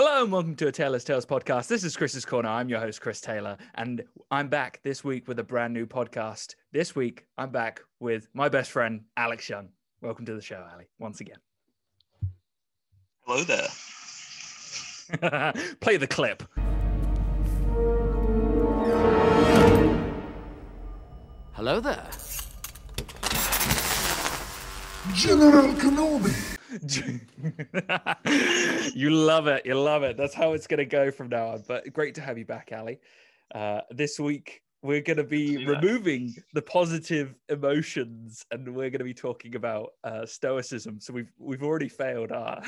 Hello and welcome to a Taylor's Tales podcast. This is Chris's Corner. I'm your host, Chris Taylor, and I'm back this week with a brand new podcast. This week, I'm back with my best friend, Alex Young. Welcome to the show, Ali, once again. Hello there. Play the clip. Hello there. General Kenobi. you love it. You love it. That's how it's going to go from now on. But great to have you back, Ali. Uh, this week, we're going to be removing the positive emotions and we're going to be talking about uh, stoicism. So we've we've already failed our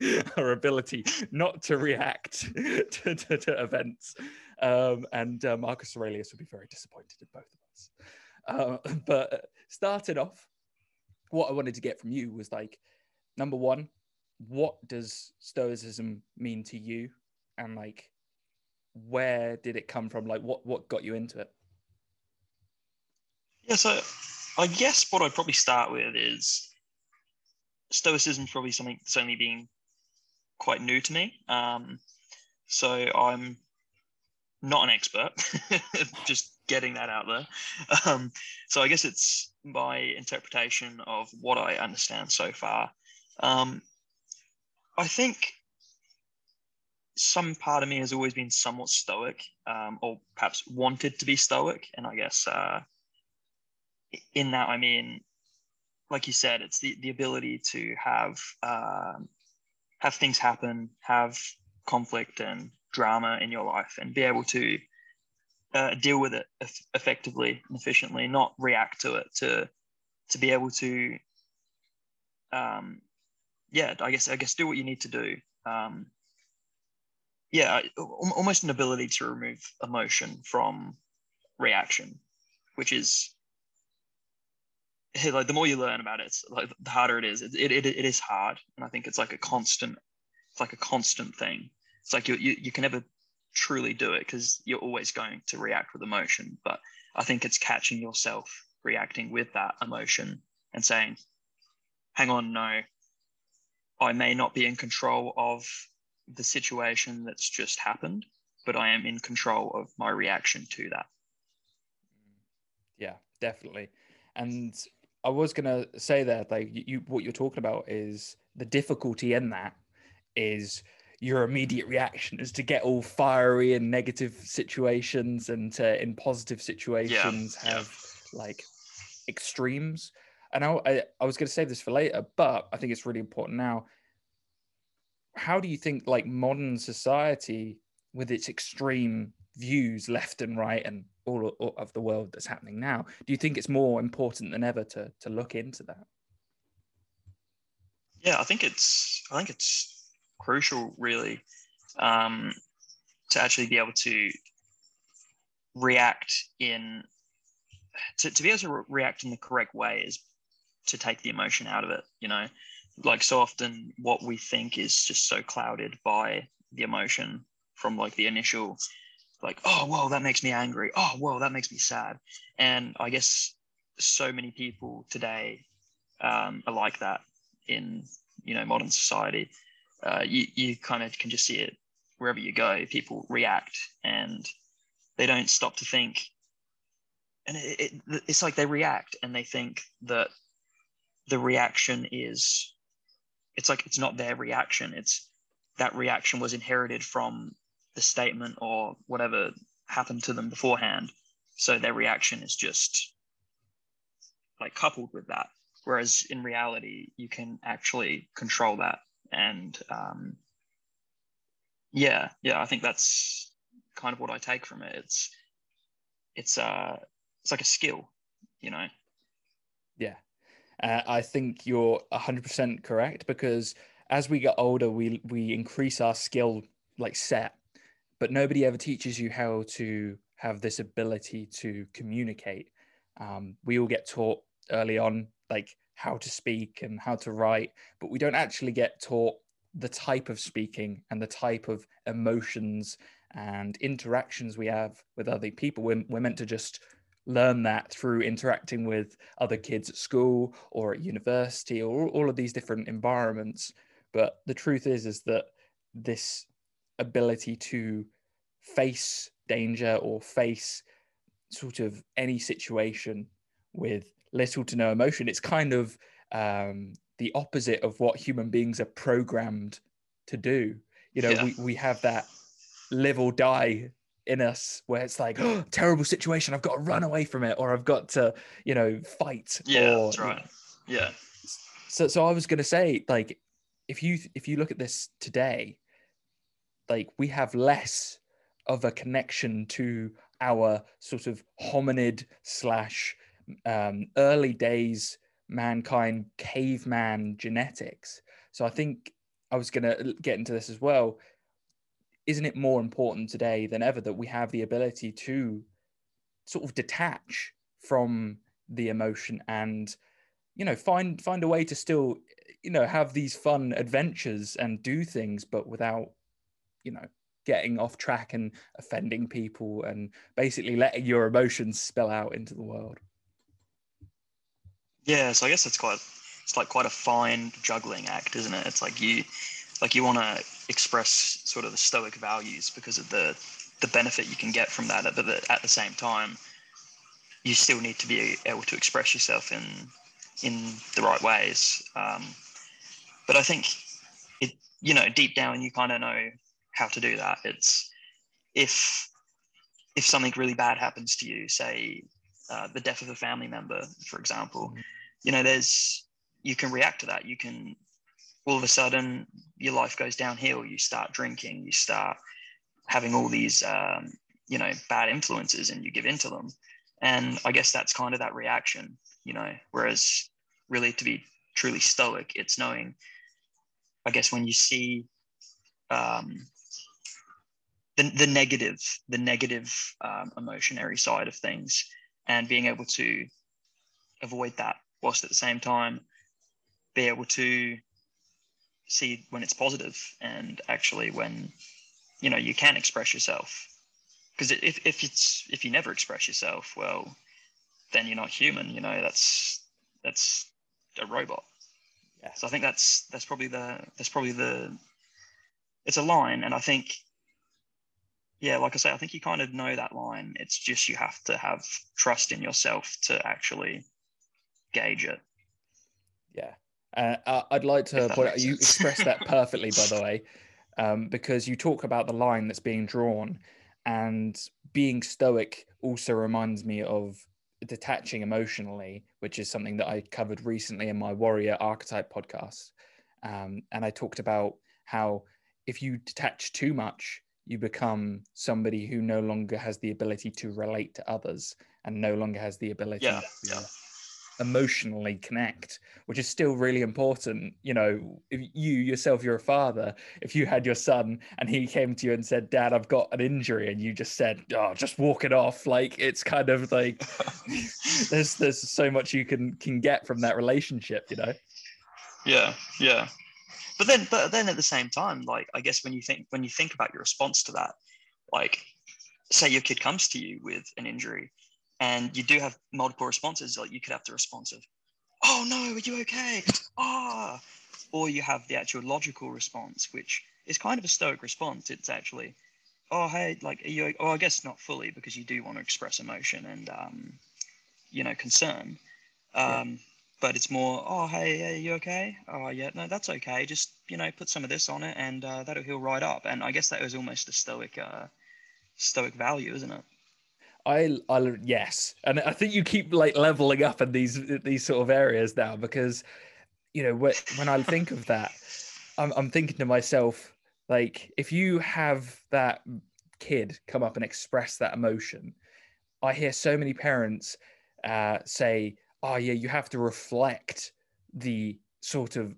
our ability not to react to, to, to events. Um, and uh, Marcus Aurelius would be very disappointed in both of us. Uh, but starting off, what I wanted to get from you was like, number one, what does Stoicism mean to you? And like, where did it come from? Like, what, what got you into it? Yeah, so I guess what I'd probably start with is Stoicism is probably something that's only been quite new to me. Um, so I'm not an expert, just getting that out there. Um, so I guess it's my interpretation of what I understand so far. Um, I think some part of me has always been somewhat stoic, um, or perhaps wanted to be stoic. And I guess uh, in that, I mean, like you said, it's the, the ability to have um, have things happen, have conflict and drama in your life, and be able to uh, deal with it effectively and efficiently, not react to it. To to be able to, um, yeah, I guess I guess do what you need to do. Um, yeah, almost an ability to remove emotion from reaction, which is like the more you learn about it, like the harder it is. It, it, it is hard, and I think it's like a constant, it's like a constant thing. It's like you you, you can never truly do it because you're always going to react with emotion. But I think it's catching yourself reacting with that emotion and saying, "Hang on, no, I may not be in control of the situation that's just happened, but I am in control of my reaction to that." Yeah, definitely. And I was gonna say that like you what you're talking about is the difficulty in that is your immediate reaction is to get all fiery in negative situations and to in positive situations yeah, have like extremes. And I, I, I was going to save this for later, but I think it's really important now. How do you think like modern society with its extreme views left and right and all of the world that's happening now. Do you think it's more important than ever to to look into that? Yeah, I think it's I think it's crucial, really, um, to actually be able to react in to, to be able to re- react in the correct way is to take the emotion out of it. You know, like so often what we think is just so clouded by the emotion from like the initial like, oh, whoa, that makes me angry. Oh, whoa, that makes me sad. And I guess so many people today um, are like that in, you know, modern society. Uh, you, you kind of can just see it wherever you go. People react and they don't stop to think. And it, it, it's like they react and they think that the reaction is, it's like it's not their reaction. It's that reaction was inherited from the statement or whatever happened to them beforehand. So their reaction is just like coupled with that. Whereas in reality, you can actually control that. And um, yeah, yeah, I think that's kind of what I take from it. It's it's uh it's like a skill, you know. Yeah, uh, I think you're hundred percent correct because as we get older, we we increase our skill like set but nobody ever teaches you how to have this ability to communicate. Um, we all get taught early on, like how to speak and how to write, but we don't actually get taught the type of speaking and the type of emotions and interactions we have with other people. We're, we're meant to just learn that through interacting with other kids at school or at university or all of these different environments. But the truth is, is that this ability to face danger or face sort of any situation with little to no emotion. It's kind of um, the opposite of what human beings are programmed to do. You know, Yeah. we, we have that live or die in us where it's like, oh, terrible situation, I've got to run away from it, or I've got to, you know, fight. Yeah, or, that's right. Yeah. so so i was going to say like if you if you look at this today like we have less of a connection to our sort of hominid slash um, early days mankind caveman genetics so i think i was going to get into this as well isn't it more important today than ever that we have the ability to sort of detach from the emotion and you know find find a way to still you know have these fun adventures and do things but without you know getting off track and offending people and basically letting your emotions spill out into the world Yeah, so I guess it's quite it's like quite a fine juggling act, isn't it? It's like you like you want to express sort of the stoic values because of the the benefit you can get from that, but the, at the same time, you still need to be able to express yourself in in the right ways. Um, but I think it you know deep down you kind of know how to do that. It's if if something really bad happens to you, say uh, the death of a family member, for example, you know, there's you can react to that. You can all of a sudden your life goes downhill. You start drinking. You start having all these um, you know bad influences, and you give into them. And I guess that's kind of that reaction, you know. Whereas really to be truly stoic, it's knowing. I guess when you see um, the, the negative, the negative um, emotionary side of things, and being able to avoid that whilst at the same time be able to see when it's positive and actually when you know you can express yourself. Because if, if it's if you never express yourself well then you're not human you know that's that's a robot. Yeah. so i think that's that's probably the that's probably the it's a line. And i think yeah like i say i think you kind of know that line. It's just you have to have trust in yourself to actually gauge it. Yeah. Uh, I'd like to point out you expressed that perfectly, by the way, um, because you talk about the line that's being drawn, and being stoic also reminds me of detaching emotionally, which is something that I covered recently in my warrior archetype podcast. Um, and I talked about how if you detach too much, you become somebody who no longer has the ability to relate to others and no longer has the ability Yeah, to yeah. Emotionally connect which is still really important. You know if you yourself you're a father if you had your son and he came to you and said dad i've got an injury and you just said oh just walk it off like it's kind of like there's there's so much you can can get from that relationship you know? Yeah yeah. But then but then at the same time like i guess when you think when you think about your response to that like say your kid comes to you with an injury and you do have multiple responses like you could have the response of oh no are you okay? Ah. Or you have the actual logical response which is kind of a stoic response. It's actually oh hey like are you oh i guess not fully because you do want to express emotion and um you know concern. Yeah. um but it's more oh hey, hey you okay? Oh yeah no that's okay. Just you know put some of this on it and uh, that'll heal right up. And i guess that was almost a stoic uh stoic value isn't it I, I yes, and I think you keep like leveling up in these these sort of areas now because, you know, wh- when I think of that, I'm I'm thinking to myself like if you have that kid come up and express that emotion, I hear so many parents uh, say, "Oh yeah, you have to reflect the sort of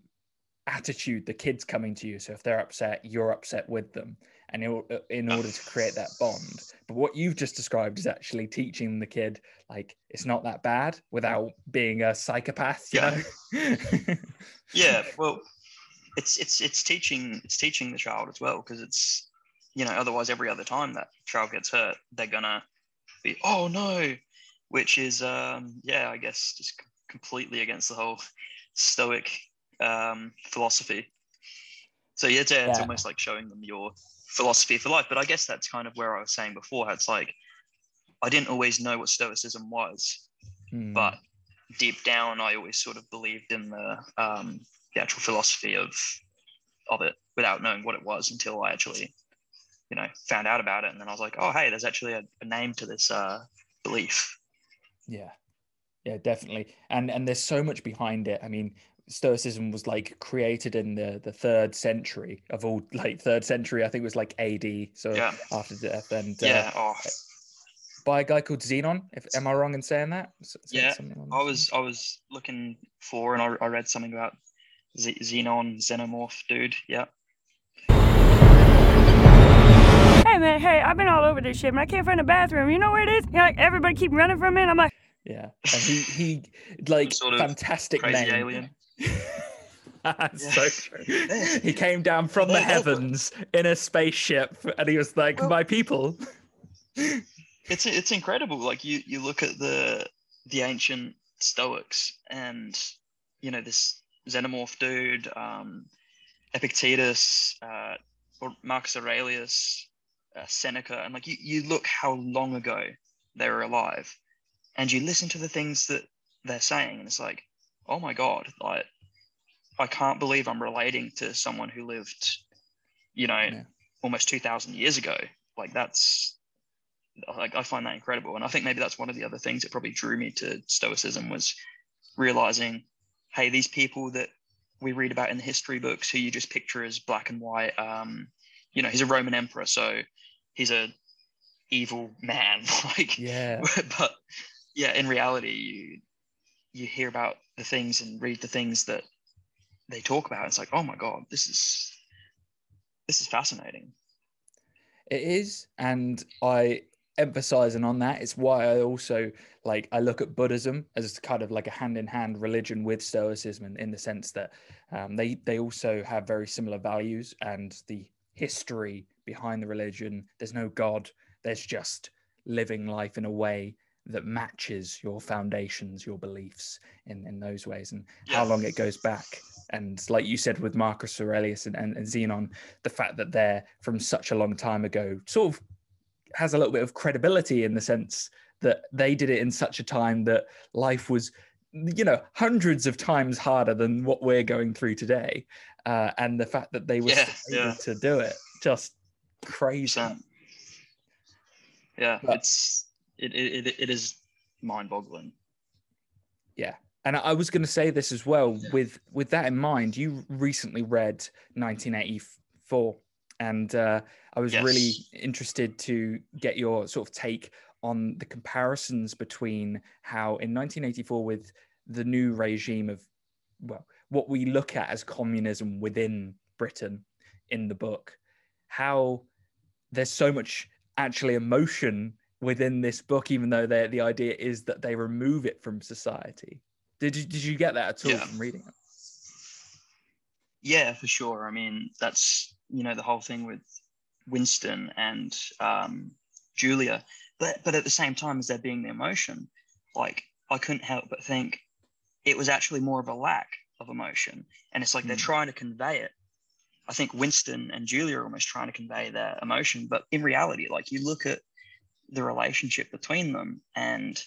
attitude the kid's coming to you. So if they're upset, you're upset with them." And in, in order to create that bond. But what you've just described is actually teaching the kid like it's not that bad without being a psychopath. You Yeah. know? yeah well it's it's it's teaching it's teaching the child as well because it's you know otherwise every other time that child gets hurt they're gonna be oh no which is um yeah i guess just completely against the whole stoic um philosophy So yeah, it's, it's almost like showing them your philosophy for life. But I guess that's kind of where I was saying before. It's like I didn't always know what Stoicism was, Hmm. but deep down, I always sort of believed in the um, the actual philosophy of of it without knowing what it was until I actually, you know, found out about it. And then I was like, oh, hey, there's actually a, a name to this uh, belief. Yeah, yeah, definitely. And and there's so much behind it. I mean, Stoicism was like created in the the third century of all, like third century. I think it was like AD, so Yeah. after death, and uh, Yeah. Oh, by a guy called Xenon. If am I wrong in saying that? S- s- Yeah, something I was I was looking for, and I, I read something about Z- Xenon Xenomorph dude. Yeah. Hey man, hey, I've been all over this shit, man. I can't find the bathroom. You know where it is? You know, like everybody keep running from it. I'm like, Yeah, and he he like sort of fantastic Crazy name. alien. That's so true. He came down from the heavens in a spaceship, and he was like, Well- "My people." It's it's incredible. Like you you look at the the ancient Stoics, and you know this Xenomorph dude, um, Epictetus, uh, or Marcus Aurelius, uh, Seneca, and like you you look how long ago they were alive, and you listen to the things that they're saying, and it's like, oh my god, like I can't believe I'm relating to someone who lived, you know, Yeah. almost two thousand years ago. Like that's like I find that incredible, and I think maybe that's one of the other things that probably drew me to Stoicism was realizing, hey, these people that we read about in the history books who you just picture as black and white, um, you know, he's a Roman emperor, so he's a evil man, like Yeah, but yeah, in reality, you you hear about the things and read the things that they talk about. It's like, oh my god, this is this is fascinating. it is, and I emphasizing on that. It's why I also like I look at Buddhism as kind of like a hand-in-hand religion with Stoicism, in, in the sense that um, they they also have very similar values and the history behind the religion. There's no God. There's just living life in a way that matches your foundations, your beliefs in, in those ways, and how long it goes back. And like you said with Marcus Aurelius and, and, and Xenon, the fact that they're from such a long time ago sort of has a little bit of credibility in the sense that they did it in such a time that life was you know hundreds of times harder than what we're going through today uh, and the fact that they were Yeah, still able yeah. to do it just crazy. Yeah, But- it's it, it, it, is mind boggling. yeah and i was going to say this as well Yeah. with with that in mind you recently read 1984 and uh, i was really interested to get your sort of take on the comparisons between how in 1984 with the new regime of well what we look at as communism within britain in the book how there's so much actually emotion within this book even though the the idea is that they remove it from society did you did you get that at all Yeah. from reading it Yeah, for sure. I mean, that's you know the whole thing with Winston and um, Julia, but but at the same time as there being the emotion, like I couldn't help but think it was actually more of a lack of emotion, and it's like they're Mm. trying to convey it. I think Winston and Julia are almost trying to convey their emotion, but in reality, like you look at the relationship between them, and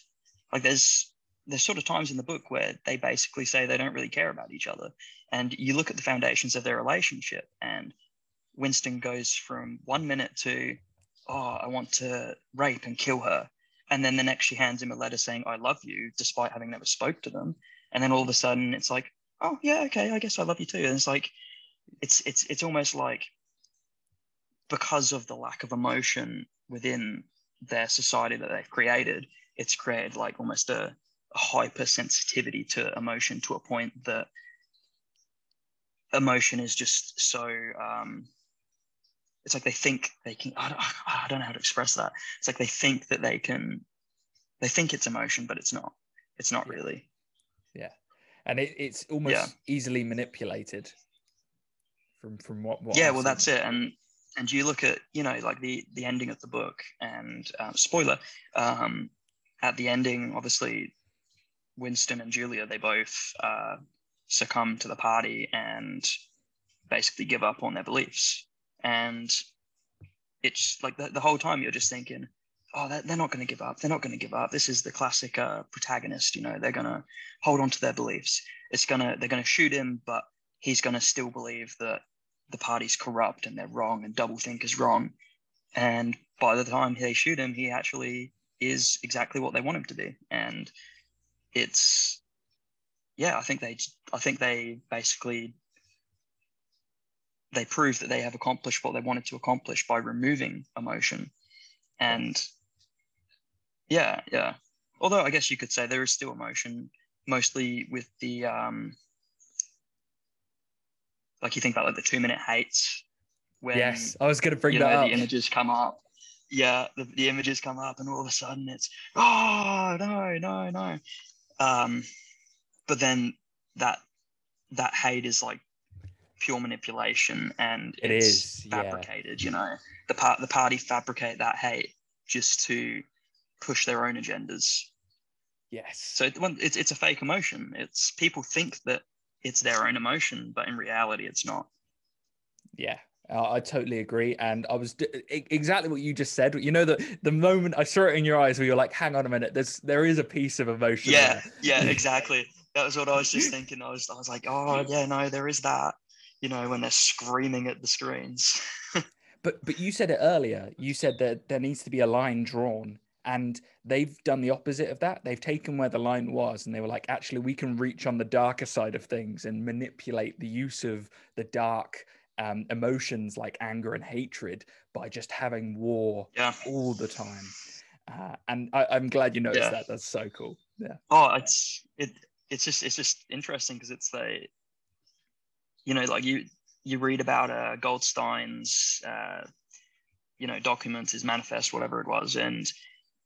like there's there's sort of times in the book where they basically say they don't really care about each other. And you look at the foundations of their relationship and winston goes from one minute to oh i want to rape and kill her. And then the next she hands him a letter saying i love you despite having never spoke to them. And then all of a sudden it's like oh yeah okay i guess i love you too. And it's like it's it's it's almost like because of the lack of emotion within their society that they've created it's created like almost a, a hypersensitivity to emotion to a point that emotion is just so um it's like they think they can I don't, I don't know how to express that. It's like they think that they can they think it's emotion but it's not. It's not really. Yeah. And it, it's almost Yeah. easily manipulated from from what, what yeah I've well seen. that's it. And and you look at you know like the the ending of the book and uh, spoiler um at the ending obviously winston and julia they both uh succumb to the party and basically give up on their beliefs. And it's like the, the whole time you're just thinking, oh, they're, not going to give up. They're not going to give up. This is the classic uh, protagonist. You know, they're going to hold on to their beliefs. It's gonna they're going to shoot him, but he's going to still believe that the party's corrupt and they're wrong and doublethink is wrong. And by the time they shoot him, he actually is exactly what they want him to be. And it's yeah, I think they I think they basically they prove that they have accomplished what they wanted to accomplish by removing emotion. And yeah, yeah. Although I guess you could say there is still emotion, mostly with the um like you think about like the two minute hates when yes, I was gonna bring that know, up. The images come up. Yeah, the, the images come up and all of a sudden it's oh no, no, no. Um but then that that hate is like pure manipulation and it it's is fabricated yeah. you know the part the party fabricate that hate just to push their own agendas yes so it's, it's a fake emotion it's people think that it's their own emotion but in reality it's not yeah I totally agree, and I was d- exactly what you just said. You know that the moment I saw it in your eyes, where you're like, "Hang on a minute, there's there is a piece of emotion." Yeah, there. yeah, exactly. That was what I was just thinking. I was, I was like, "Oh yeah, no, there is that." You know, when they're screaming at the screens. but but you said it earlier. You said that there needs to be a line drawn, and they've done the opposite of that. They've taken where the line was, and they were like, "Actually, we can reach on the darker side of things and manipulate the use of the dark." um, emotions like anger and hatred by just having war yeah. all the time. Uh, and I, am glad you noticed yeah. that. That's so cool. Yeah. Oh, it's it. It's just it's just interesting because it's the, you know, like you you read about uh, Goldstein's, uh, you know, documents, his manifest, whatever it was, and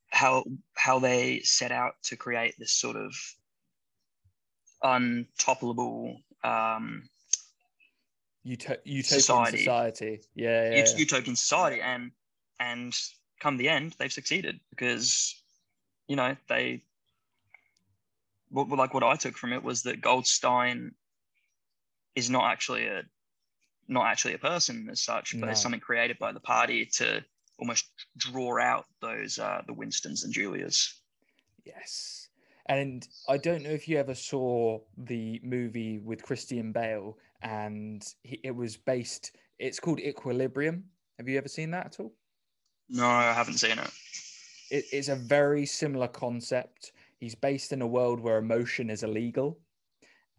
how how they set out to create this sort of untoppable um, Uto- utopian society. society. Yeah, yeah, yeah. utopian society, and and come the end, they've succeeded because you know they. What, like what I took from it was that Goldstein is not actually a not actually a person as such, but no. it's something created by the party to almost draw out those uh, the Winstons and Julias. Yes, and I don't know if you ever saw the movie with Christian Bale and he, it was based. It's called Equilibrium. Have you ever seen that at all? No, I haven't seen it. it it's a very similar concept. He's based in a world where emotion is illegal,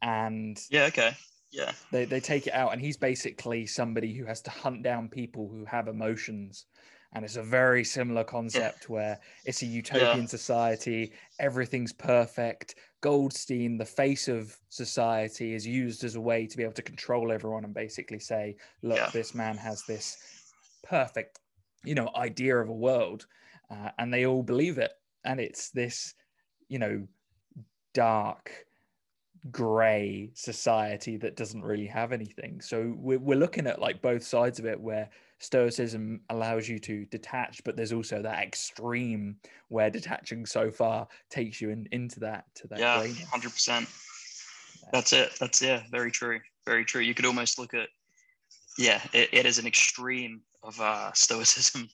and yeah, okay, yeah, they they take it out, and he's basically somebody who has to hunt down people who have emotions and it's a very similar concept yeah. where it's a utopian yeah. society everything's perfect goldstein the face of society is used as a way to be able to control everyone and basically say look yeah. this man has this perfect you know idea of a world uh, and they all believe it and it's this you know dark gray society that doesn't really have anything. So we're, we're looking at like both sides of it where stoicism allows you to detach but there's also that extreme where detaching so far takes you in, into that to that yeah 100% that's it that's yeah very true very true. You could almost look at yeah it, it is an extreme of uh stoicism.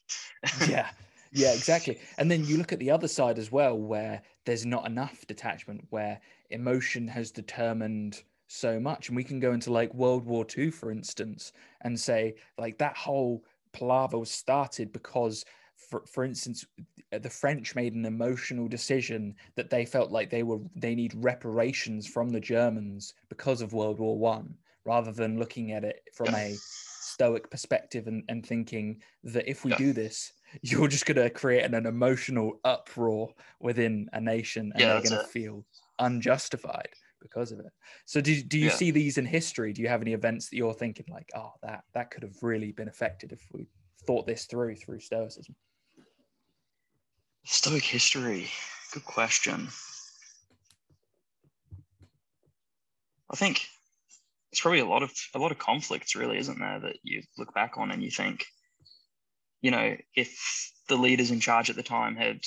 Yeah yeah exactly and then you look at the other side as well where there's not enough detachment where emotion has determined so much. And we can go into like World War II, for instance, and say like that whole palaver was started because, for, for instance, the French made an emotional decision that they felt like they were they need reparations from the Germans because of World War One, rather than looking at it from a stoic perspective and, and thinking that if we do this, you're just going to create an, an, emotional uproar within a nation and yeah, they're going to feel unjustified because of it. So do, do you yeah. see these in history? Do you have any events that you're thinking like, oh, that that could have really been affected if we thought this through through Stoicism? Stoic history. Good question. I think it's probably a lot of a lot of conflicts, really, isn't there, that you look back on and you think, you know, if the leaders in charge at the time had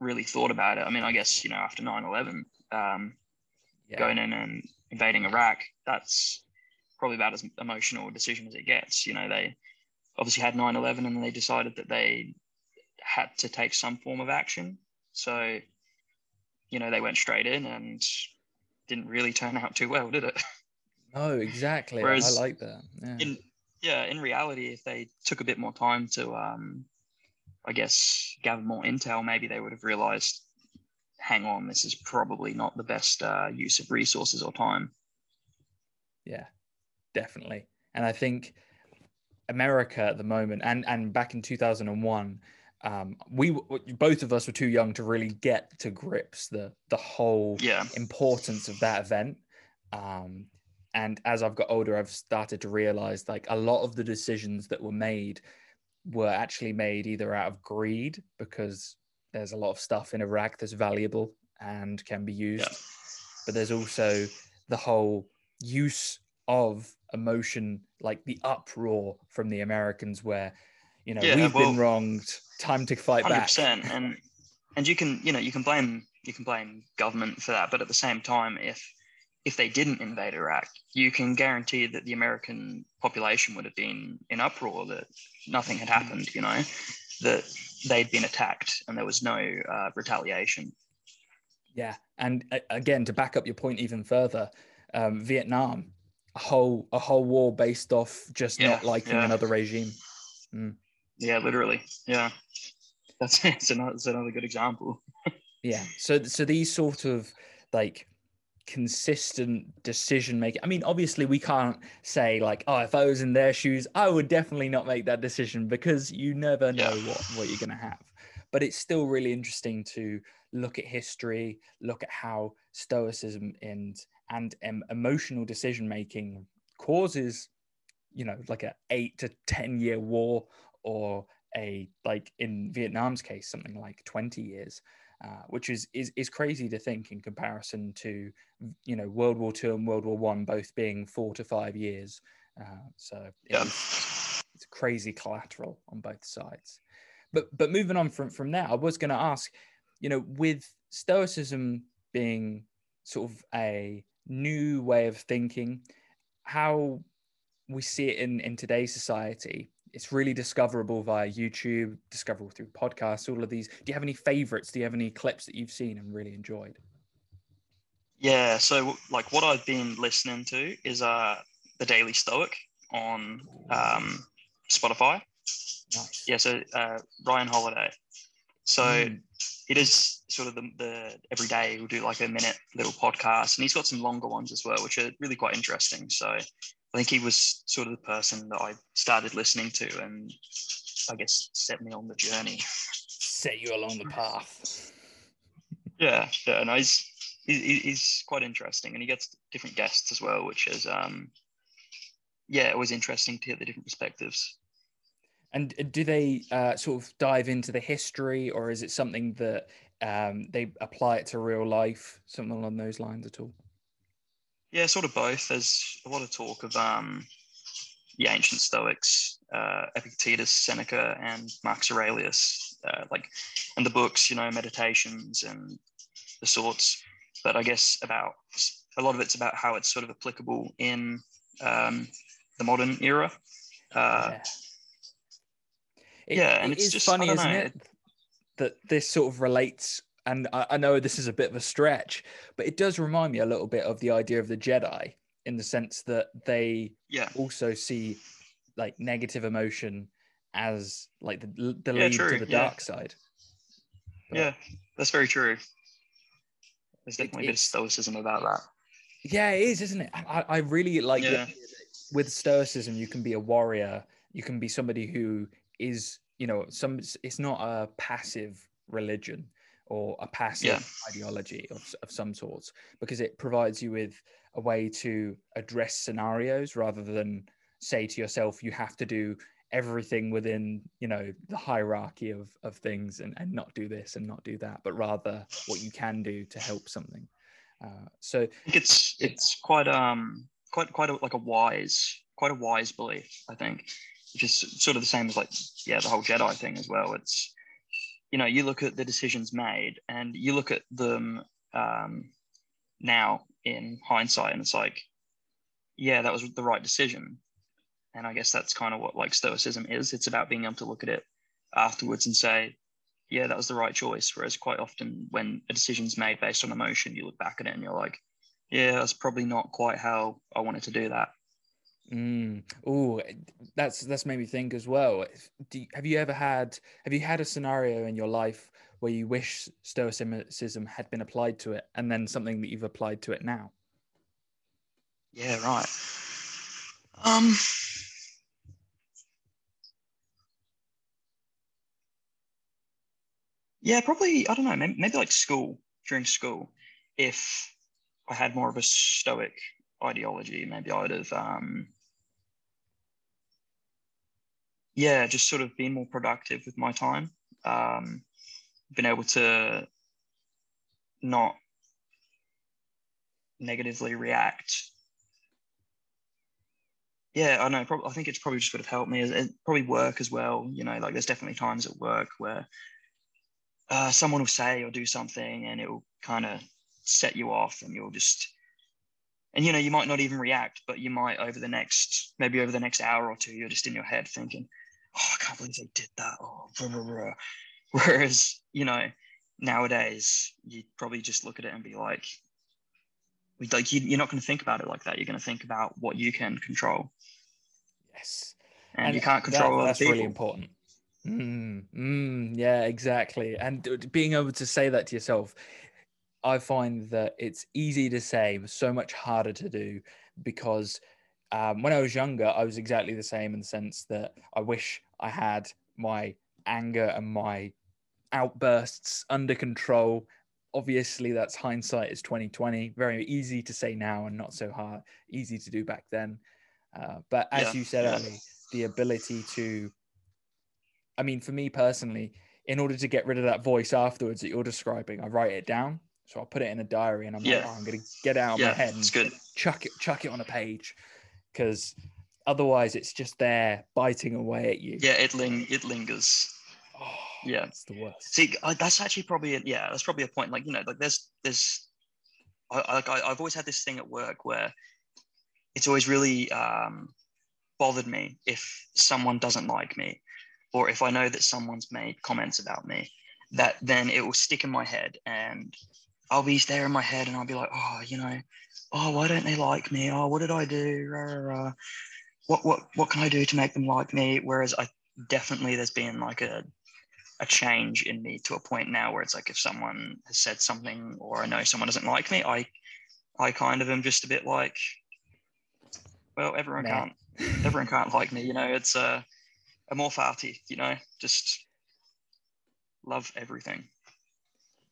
really thought about it. I mean, I guess, you know, after 9 11, um, yeah. going in and invading Iraq, that's probably about as emotional a decision as it gets. You know, they obviously had 9/11 and they decided that they had to take some form of action. So, you know, they went straight in and didn't really turn out too well, did it? No, exactly. Whereas I like that. Yeah. in yeah, in reality, if they took a bit more time to, um, I guess, gather more intel, maybe they would have realized, hang on, this is probably not the best uh, use of resources or time. Yeah, definitely. And I think America at the moment, and and back in two thousand and one, um, we both of us were too young to really get to grips the the whole Yeah, importance of that event. Um, and as I've got older, I've started to realize like a lot of the decisions that were made were actually made either out of greed because there's a lot of stuff in Iraq that's valuable and can be used, Yeah. but there's also the whole use of emotion, like the uproar from the Americans, where you know Yeah, we've been wronged, time to fight hundred back. And and you can you know you can blame you can blame government for that, but at the same time, if if they didn't invade Iraq, you can guarantee that the American population would have been in uproar that nothing had happened. You know, that they'd been attacked and there was no uh, retaliation. Yeah, and uh, again, to back up your point even further, um, Vietnam, a whole a whole war based off just Yeah, not liking yeah. another regime. Yeah, literally. Yeah, that's, that's another that's another good example. Yeah, so so these sort of like consistent decision making. I mean, obviously, we can't say like, oh, if I was in their shoes, I would definitely not make that decision because you never know Yeah. what what you're gonna have. But it's still really interesting to look at history, look at how stoicism and and um, emotional decision making causes, you know, like a eight to ten year war or a like in Vietnam's case something like 20 years uh, which is, is is crazy to think in comparison to you know World War Two and World War One both being four to five years. Uh, so Yeah. it's, it's crazy collateral on both sides. But but moving on from from there, I was going to ask, you know, with Stoicism being sort of a new way of thinking, how we see it in in today's society it's really discoverable via YouTube, discoverable through podcasts, all of these. Do you have any favorites? Do you have any clips that you've seen and really enjoyed? Yeah, so like what I've been listening to is uh the Daily Stoic on um, Spotify. Nice. Yeah, so uh, Ryan Holiday. So Mm, it is sort of the, the every day we'll do like a minute little podcast, and he's got some longer ones as well, which are really quite interesting. So I think he was sort of the person that I started listening to, and I guess set me on the journey. set you along the path. Yeah, yeah, no, he's he, he's quite interesting, and he gets different guests as well, which is um, yeah, always interesting to hear the different perspectives. And do they uh, sort of dive into the history, or is it something that um, they apply it to real life, something along those lines at all? Yeah, sort of both. There's a lot of talk of um, the ancient Stoics, uh, Epictetus, Seneca, and Marcus Aurelius, uh, like, and the books, you know, meditations and the sorts. But I guess about a lot of it's about how it's sort of applicable in um, the modern era. Uh, yeah. It- yeah, and it it's just- funny, isn't it, that this sort of relates. And I, I know this is a bit of a stretch, but it does remind me a little bit of the idea of the Jedi in the sense that they Yeah, also see like negative emotion as like the, the Yeah, lead to the yeah. dark side. But- yeah, that's very true. There's It- definitely a bit of stoicism about that. Yeah, it is, isn't it? I, I really like Yeah. with stoicism, you can be a warrior, you can be somebody who is, you know, some it's not a passive religion or a passive Yeah. ideology of, of some sorts because it provides you with a way to address scenarios rather than say to yourself you have to do everything within you know the hierarchy of, of things and, and not do this and not do that but rather what you can do to help something uh, so it's it's quite um quite quite a, like a wise quite a wise belief I think, which is sort of the same as like yeah the whole Jedi thing as well. It's you know you look at the decisions made and you look at them um, now in hindsight and it's like yeah, that was the right decision. And I guess that's kind of what like stoicism is. It's about being able to look at it afterwards and say, yeah, that was the right choice. Whereas quite often when a decision's made based on emotion, you look back at it and you're like, yeah, that's probably not quite how I wanted to do that. Mm. Oh, that's that's made me think as well. You, have you ever had have you had a scenario in your life where you wish stoicism had been applied to it, and then something that you've applied to it now? Yeah, right. Um. Yeah, probably. I don't know. Maybe, maybe like school during school. If I had more of a stoic ideology, maybe I would have um, yeah, just sort of being more productive with my time. Um, been able to not negatively react. Yeah, I know. Probably, I think it's probably just would have helped me. It probably work as well. You know, like there's definitely times at work where uh, someone will say or do something, and it will kind of set you off, and you'll just and you know you might not even react but you might over the next maybe over the next hour or two you're just in your head thinking oh, I can't believe they did that. Oh, blah, blah, blah. Whereas, you know, nowadays you'd probably just look at it and be like, like you, you're not going to think about it like that. You're going to think about what you can control. Yes, and, and you can't control that, that's people. really important. Mm, mm, yeah, exactly. And being able to say that to yourself, I find that it's easy to say, but so much harder to do because um, when I was younger, I was exactly the same in the sense that I wish I had my anger and my outbursts under control. Obviously, that's hindsight is 2020. Very easy to say now and not so hard, easy to do back then. Uh, but as yeah, you said, yeah. Ali, the ability to, I mean, for me personally, in order to get rid of that voice afterwards that you're describing, I write it down. So I'll put it in a diary and I'm yeah. like, oh, I'm going to get out of my head and chuck it, chuck it on a page because otherwise it's just there biting away at you. Yeah, it ling it lingers. Oh, yeah, it's the worst. See, that's actually probably a, yeah, that's probably a point. Like you know, like there's there's I, I I've always had this thing at work where it's always really um, bothered me if someone doesn't like me, or if I know that someone's made comments about me, that then it will stick in my head and I'll be there in my head and I'll be like, oh, you know, oh, why don't they like me? Oh, what did I do? Rah, rah, rah. What what what can I do to make them like me? Whereas I definitely there's been like a a change in me to a point now where it's like if someone has said something or I know someone doesn't like me, I I kind of am just a bit like, well, everyone nah. can't everyone can't like me, you know. It's a amor fati, you know, just love everything.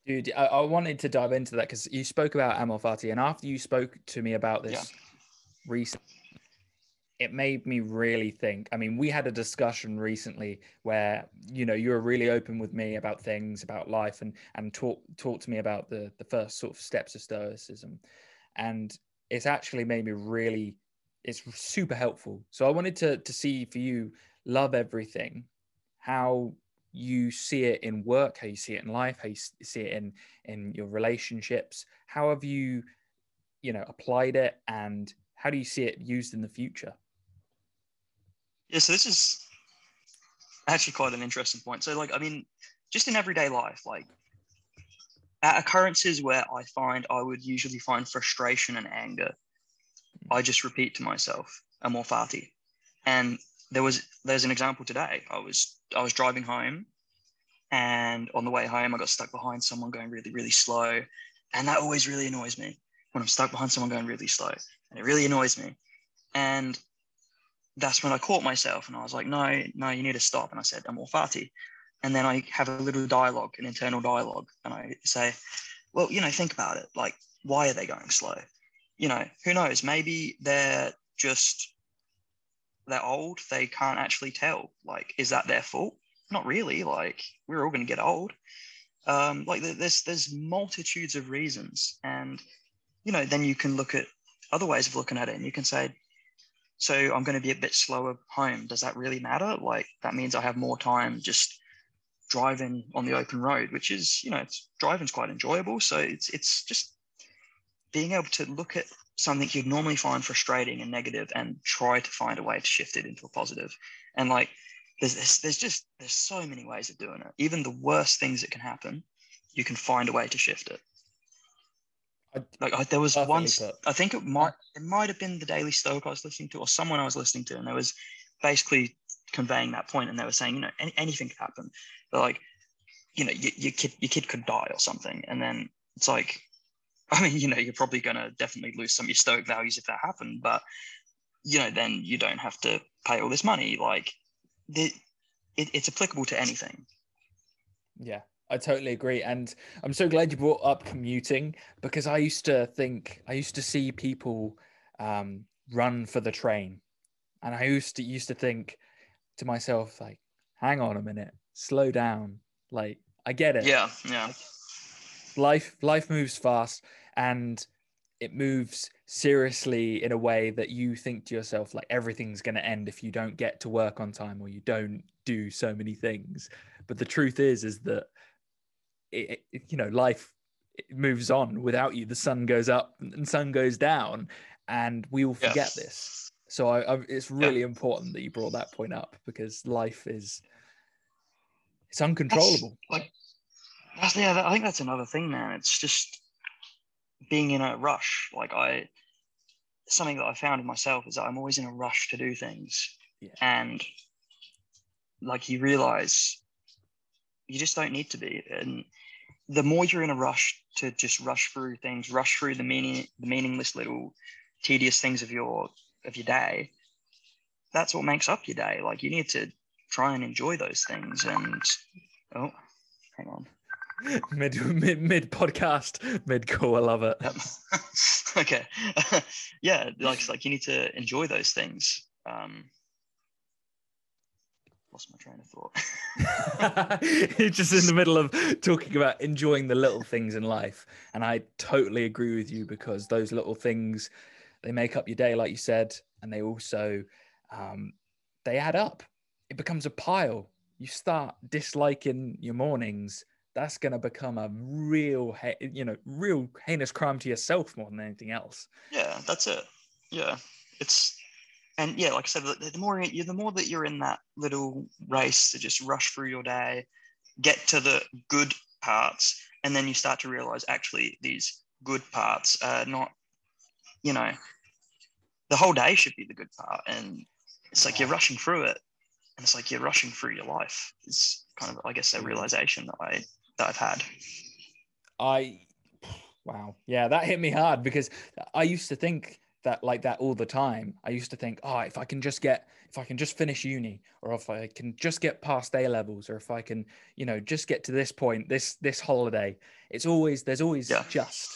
Dude, I, I, wanted to dive into that because you spoke about Amor Fati, and after you spoke to me about this yeah. recently, it made me really think. I mean, we had a discussion recently where you know you were really open with me about things, about life, and and talk talk to me about the the first sort of steps of Stoicism, and it's actually made me really. It's super helpful. So I wanted to to see for you, love everything, how you see it in work, how you see it in life, how you see it in in your relationships. How have you, you know, applied it, and how do you see it used in the future? Yeah, so this is actually quite an interesting point. So, like, I mean, just in everyday life, like at occurrences where I find I would usually find frustration and anger, I just repeat to myself, "Amor fati," and there was there's an example today. I was I was driving home, and on the way home, I got stuck behind someone going really really slow, and that always really annoys me when I'm stuck behind someone going really slow, and it really annoys me. And that's when I caught myself, and I was like, no, no, you need to stop. And I said, amor fati. And then I have a little dialogue, an internal dialogue, and I say, well, you know, think about it. Like, why are they going slow? You know, who knows? Maybe they're just they're old, they can't actually tell. Like, is that their fault? Not really. Like, we're all going to get old. Um, like, there's there's multitudes of reasons, and you know, then you can look at other ways of looking at it, and you can say, so I'm going to be a bit slower home. Does that really matter? Like, that means I have more time just driving on the open road, which is, you know, it's driving's quite enjoyable. So it's it's just being able to look at something you'd normally find frustrating and negative and try to find a way to shift it into a positive. And like there's there's, there's just there's so many ways of doing it. Even the worst things that can happen, you can find a way to shift it. I- Like I, there was once put. I think it might it might have been the Daily Stoic I was listening to or someone I was listening to, and there was basically conveying that point, and they were saying you know any, anything could happen, but like you know your, your kid your kid could die or something, and then it's like I mean you know you're probably going to definitely lose some of your Stoic values if that happened, but you know then you don't have to pay all this money like the, it, it's applicable to anything. Yeah, I totally agree. And I'm so glad you brought up commuting because I used to think, I used to see people um, run for the train. And I used to used to think to myself, like, hang on a minute, slow down. Like, I get it. Yeah, yeah, Life life moves fast and it moves seriously in a way that you think to yourself like everything's going to end if you don't get to work on time or you don't do so many things. But the truth is is that it, it- you know life it moves on without you. The sun goes up and sun goes down and we all Yeah. forget this. So I, I, it's really important that you brought that point up because life is it's uncontrollable. Like that's yeah i think that's another thing man. It's just being in a rush. Like i something that i found in myself is that i'm always in a rush to do things. Yeah. and like you realize you just don't need to be. And the more you're in a rush to just rush through things rush through the meaning the meaningless little tedious things of your of your day that's what makes up your day. Like you need to try and enjoy those things. And oh hang on mid mid mid podcast mid call i love it Yep. okay. yeah, like like you need to enjoy those things. Um, lost my train of thought. You're just in the middle of talking about enjoying the little things in life. And I totally agree with you because those little things, they make up your day, like you said, and they also um, they add up. It becomes a pile. You start disliking your mornings. That's going to become a real, you know, real heinous crime to yourself more than anything else. yeah, that's it. Yeah, it's and yeah, like I said, the, the more you, the more that you're in that little race to just rush through your day, get to the good parts, and then you start to realize actually these good parts are not, you know, the whole day should be the good part, and it's like you're rushing through it, and it's like you're rushing through your life. It's kind of, I guess, a realization that I that I've had. I wow. Yeah, that hit me hard because I used to think that like that all the time. I used to think, oh, if I can just get if I can just finish uni or if I can just get past A levels or if I can, you know, just get to this point, this this holiday. It's always there's always Yeah. just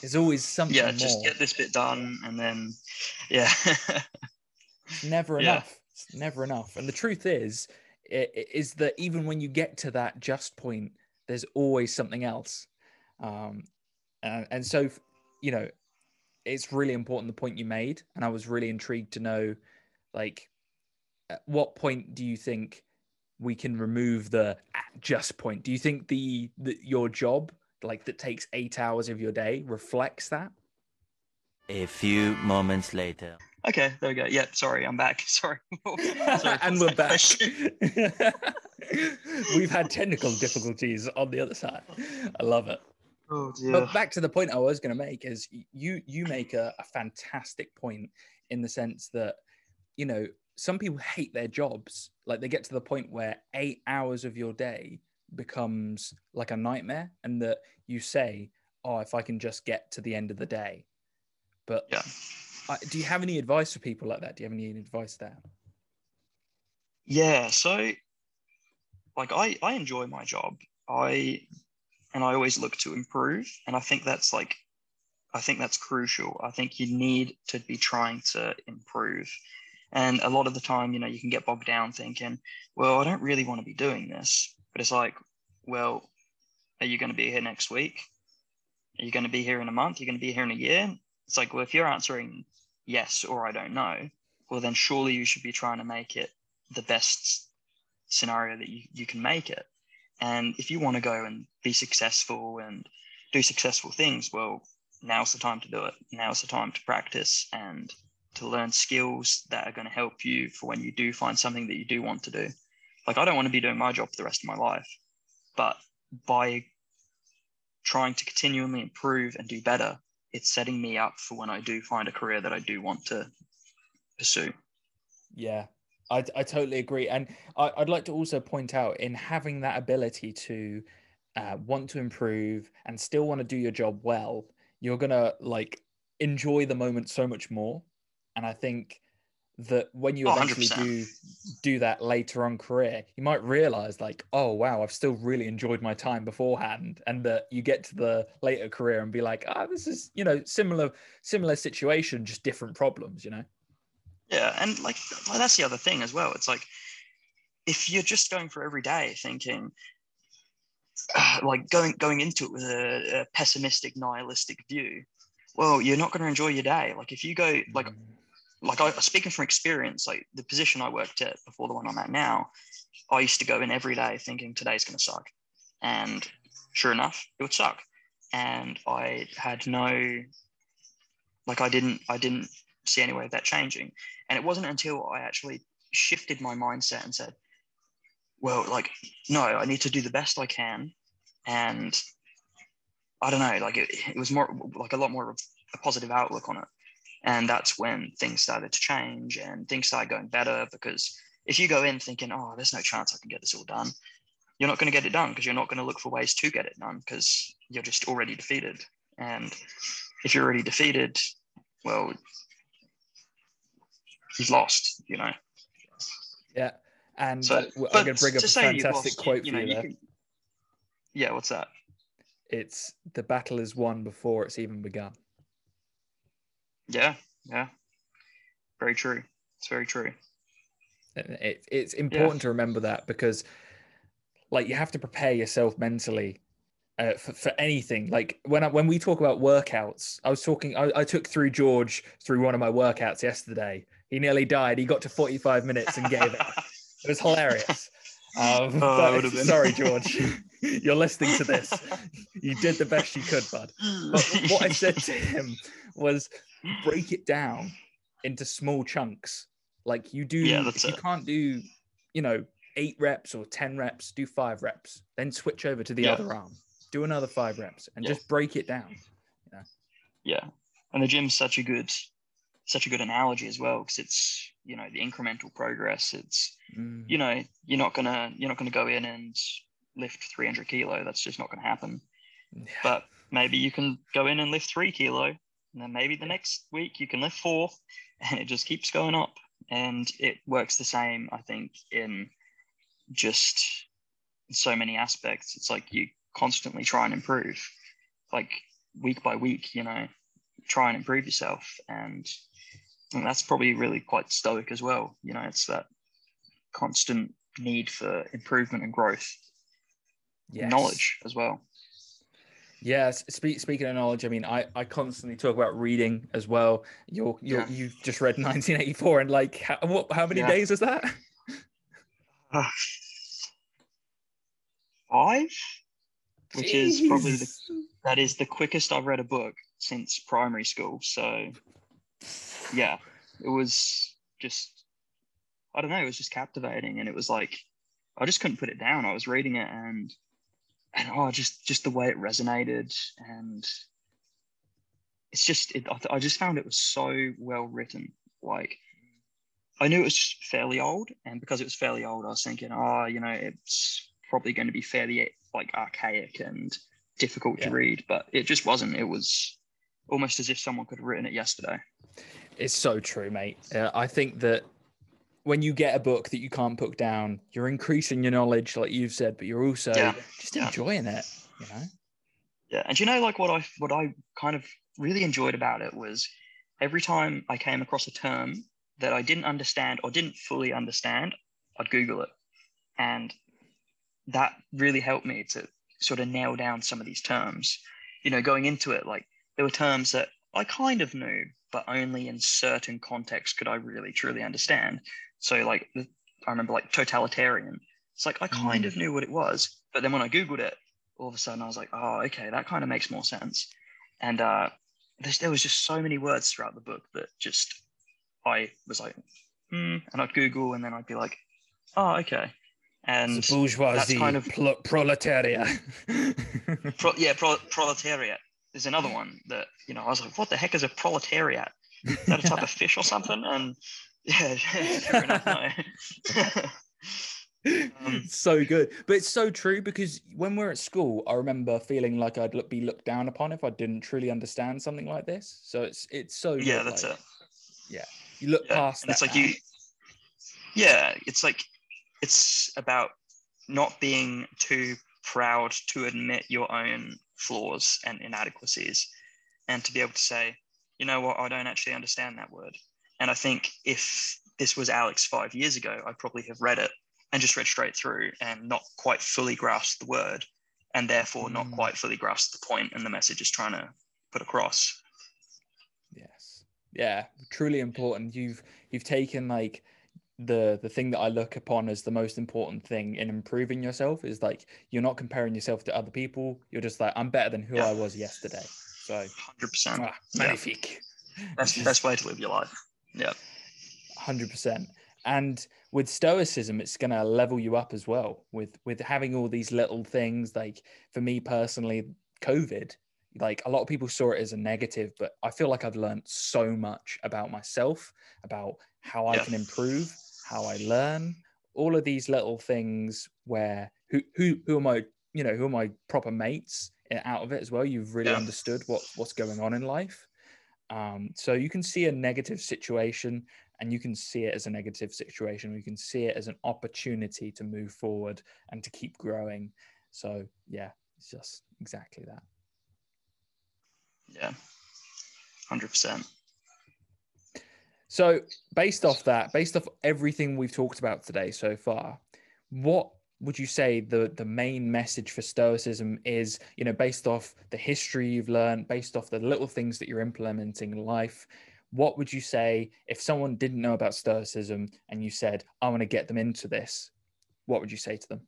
there's always something Yeah, more. just get this bit done, and then yeah, never Yeah. enough. It's never enough. And the truth is, is that even when you get to that just point, there's always something else. Um, and, and so, you know, it's really important the point you made. And I was really intrigued to know, like, at what point do you think we can remove the at just point? Do you think the, the your job, like that takes eight hours of your day, reflects that? A few moments later. Okay, there we go. Yeah, sorry, I'm back. Sorry. Sorry, and we're back. We've had technical difficulties on the other side. I love it. Oh dear. But back to the point I was going to make is you you make a, a fantastic point in the sense that you know some people hate their jobs. Like they get to the point where eight hours of your day becomes like a nightmare, and that you say, "Oh, if I can just get to the end of the day." But Yeah. I, do you have any advice for people like that? Do you have any advice there? Yeah, so like I I enjoy my job. I and I always look to improve, and I think that's like I think that's crucial. I think you need to be trying to improve. And a lot of the time, you know, you can get bogged down thinking, well, I don't really want to be doing this. But it's like, well, are you going to be here next week? Are you going to be here in a month? Are you going to be here in a year? It's like, well, if you're answering yes or I don't know, well, then surely you should be trying to make it the best scenario that you, you can make it. And if you want to go and be successful and do successful things, well, now's the time to do it. Now's the time to practice and to learn skills that are going to help you for when you do find something that you do want to do. Like, I don't want to be doing my job for the rest of my life, but by trying to continually improve and do better, it's setting me up for when I do find a career that I do want to pursue. Yeah, I, I totally agree. And I, would like to also point out in having that ability to uh, want to improve and still want to do your job well, you're going to like enjoy the moment so much more. And I think that when you Oh, eventually 100%. do do that later on career, you might realize like, oh wow, I've still really enjoyed my time beforehand, and that you get to the later career and be like, ah, this is you know similar similar situation, just different problems, you know. Yeah, and like that's the other thing as well. It's like if you're just going for every day thinking, uh, like going going into it with a, a pessimistic, nihilistic view, well, you're not going to enjoy your day. Like if you go like like I speaking from experience, like the position I worked at before the one I'm at now, I used to go in every day thinking today's going to suck, and sure enough, it would suck, and I had no, like I didn't I didn't see any way of that changing, and it wasn't until I actually shifted my mindset and said, well, like no, I need to do the best I can, and I don't know, like it, it was more like a lot more of a positive outlook on it. And that's when things started to change and things started going better because if you go in thinking oh there's no chance i can get this all done you're not going to get it done because you're not going to look for ways to get it done because you're just already defeated. And if you're already defeated well you've lost you know Yeah, and so I'm going to bring up to a fantastic lost, you- quote you for know you you there. can yeah what's that It's the battle is won before it's even begun. yeah yeah very true it's very true It, it's important to remember that because, like, you have to prepare yourself mentally uh, for, for anything. Like when I, when we talk about workouts, I was talking. I, I took through George through one of my workouts yesterday. He nearly died. He got to 45 minutes and gave up. It was hilarious. Um, Oh, but- been. sorry, George. You're listening to this. You did the best you could, bud. But what I said to him was break it down into small chunks. Like you do, Yeah, that's if you it. can't do, you know, eight reps or 10 reps, do five reps, then switch over to the Yeah. other arm, do another five reps, and Yeah. just break it down. yeah and the gym's such a good such a good analogy as well because it's you know the incremental progress. It's Mm, you know you're not gonna you're not gonna go in and lift 300 kilo. That's just not gonna happen. Yeah. but maybe you can go in and lift three kilo and then maybe the next week you can lift four and it just keeps going up. And it works the same i think in just so many aspects. It's like you constantly try and improve like week by week you know try and improve yourself. And, and that's probably really quite stoic as well you know it's that constant need for improvement and growth Yes. knowledge as well Yes. Speak, speaking of knowledge, I mean, I, I constantly talk about reading as well. You're, you're, Yeah. You've just read 1984, and like, how, what, how many Yeah. days is that? five which is probably the that is the quickest I've read a book since primary school. So yeah, it was just I don't know, it was just captivating and it was like I just couldn't put it down. I was reading it and and oh just just the way it resonated and it's just it, I, th- I just found it was so well written. Like I knew it was fairly old, and because it was fairly old, I was thinking, oh, you know, it's probably going to be fairly like archaic and difficult Yeah. to read, but it just wasn't. It was almost as if someone could have written it yesterday. It's so true, mate. Uh, I think that when you get a book that you can't put down, you're increasing your knowledge, like you've said, but you're also Yeah, just yeah. enjoying it. You know? Yeah, and you know, like what I what I kind of really enjoyed about it was every time I came across a term that I didn't understand or didn't fully understand, I'd Google it, and that really helped me to sort of nail down some of these terms. You know, going into it, like there were terms that I kind of knew, but only in certain contexts could I really truly understand. So, like I remember like totalitarian. It's like I kind Mm. of knew what it was, but then when I googled it, all of a sudden I was like, oh, okay, that kind of makes more sense. And uh, there was just so many words throughout the book that just I was like, hmm, and I'd Google, and then I'd be like, oh, okay, and bourgeoisie, kind of- pro- proletariat. pro, yeah, pro, proletariat is another one that you know I was like, what the heck is a proletariat? Is that a type of fish or something? And yeah, sure enough, no. Um, so good, but it's so true because when we're at school, I remember feeling like I'd look, be looked down upon if I didn't truly understand something like this. So it's it's so yeah, good, that's like, it. Yeah, you look Yeah, past and it's like now. you yeah it's like it's about not being too proud to admit your own flaws and inadequacies and to be able to say you know what i don't actually understand that word and i think if this was alex five years ago i'd probably have read it and just read straight through and not quite fully grasped the word and therefore not Mm. quite fully grasped the point and the message is trying to put across Yes. Yeah, truly important. You've you've taken like the the thing that I look upon as the most important thing in improving yourself is like you're not comparing yourself to other people. You're just like I'm better than who Yeah. I was yesterday. So 100% ah, Yeah. magnifique. that's the best way to live your life yeah Hundred percent. And with stoicism, it's gonna level you up as well. With with having all these little things, like for me personally, COVID, like a lot of people saw it as a negative, but I feel like I've learned so much about myself, about how I Yeah. can improve, how I learn, all of these little things where who who who are my you know who are my proper mates out of it as well. You've really Yeah. understood what what's going on in life. Um, so you can see a negative situation and you can see it as a negative situation. You can see it as an opportunity to move forward and to keep growing. So yeah, it's just exactly that. Yeah, hundred percent. So based off that, based off everything we've talked about today so far, what would you say the the main message for stoicism is you know based off the history you've learned based off the little things that you're implementing in life what would you say if someone didn't know about stoicism and you said i want to get them into this what would you say to them?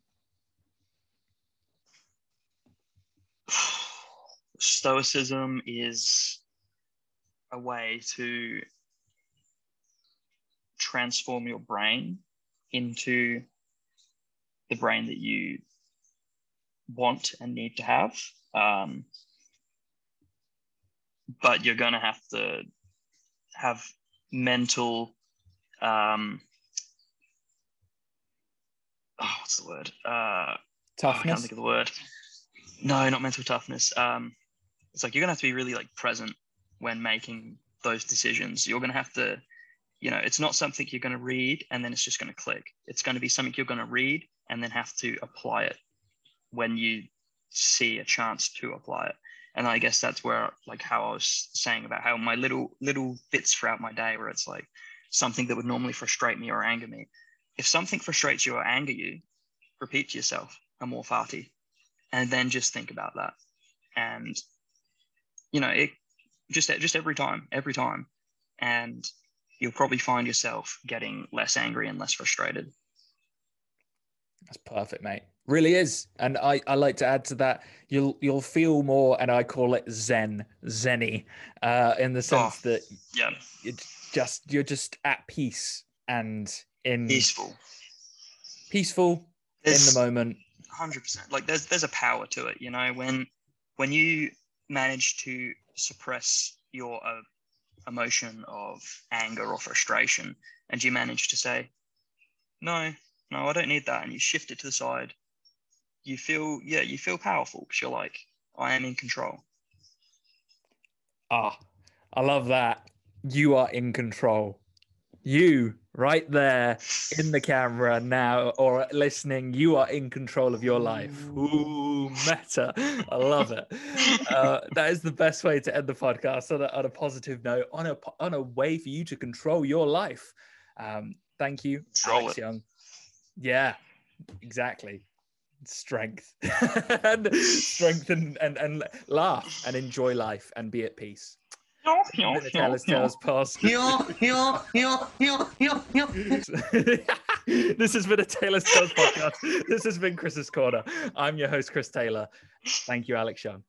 Stoicism is a way to transform your brain into the brain that you want and need to have. Um, but you're going to have to have mental um, oh, what's the word? Uh, oh, I can't think of the word. No, not mental toughness. Um, it's like you're gonna have to be really like present when making those decisions. You're gonna have to, you know, it's not something you're gonna read and then it's just gonna click. It's gonna be something you're gonna read and then have to apply it when you see a chance to apply it. And I guess that's where like how I was saying about how my little little bits throughout my day where it's like something that would normally frustrate me or anger me. If something frustrates you or anger you, repeat to yourself, amor fati and then just think about that and you know it just just every time every time and you'll probably find yourself getting less angry and less frustrated That's perfect, mate. Really is. And I, I like to add to that, you'll you'll feel more, and I call it zen, zenny, uh, in the sense Oh. that yeah it's just you're just at peace and in peaceful peaceful in the moment. 100% like there's there's a power to it you know when when you manage to suppress your uh, emotion of anger or frustration and you manage to say no no i don't need that and you shift it to the side you feel yeah you feel powerful because you're like i am in control Ah, I love that. You are in control. You right there in the camera now or listening, you are in control of your life. Ooh, meta. I love it. Uh, that is the best way to end the podcast on a, on a positive note, on a on a way for you to control your life. Um, thank you, Control Alex it. Young. Yeah, exactly. Strength and strength and, and, and laugh and enjoy life and be at peace. Been a Taylor's Tales past. this has been a Taylor's Tales podcast. This has been Chris's Corner. I'm your host, Chris Taylor. Thank you, Alex Young.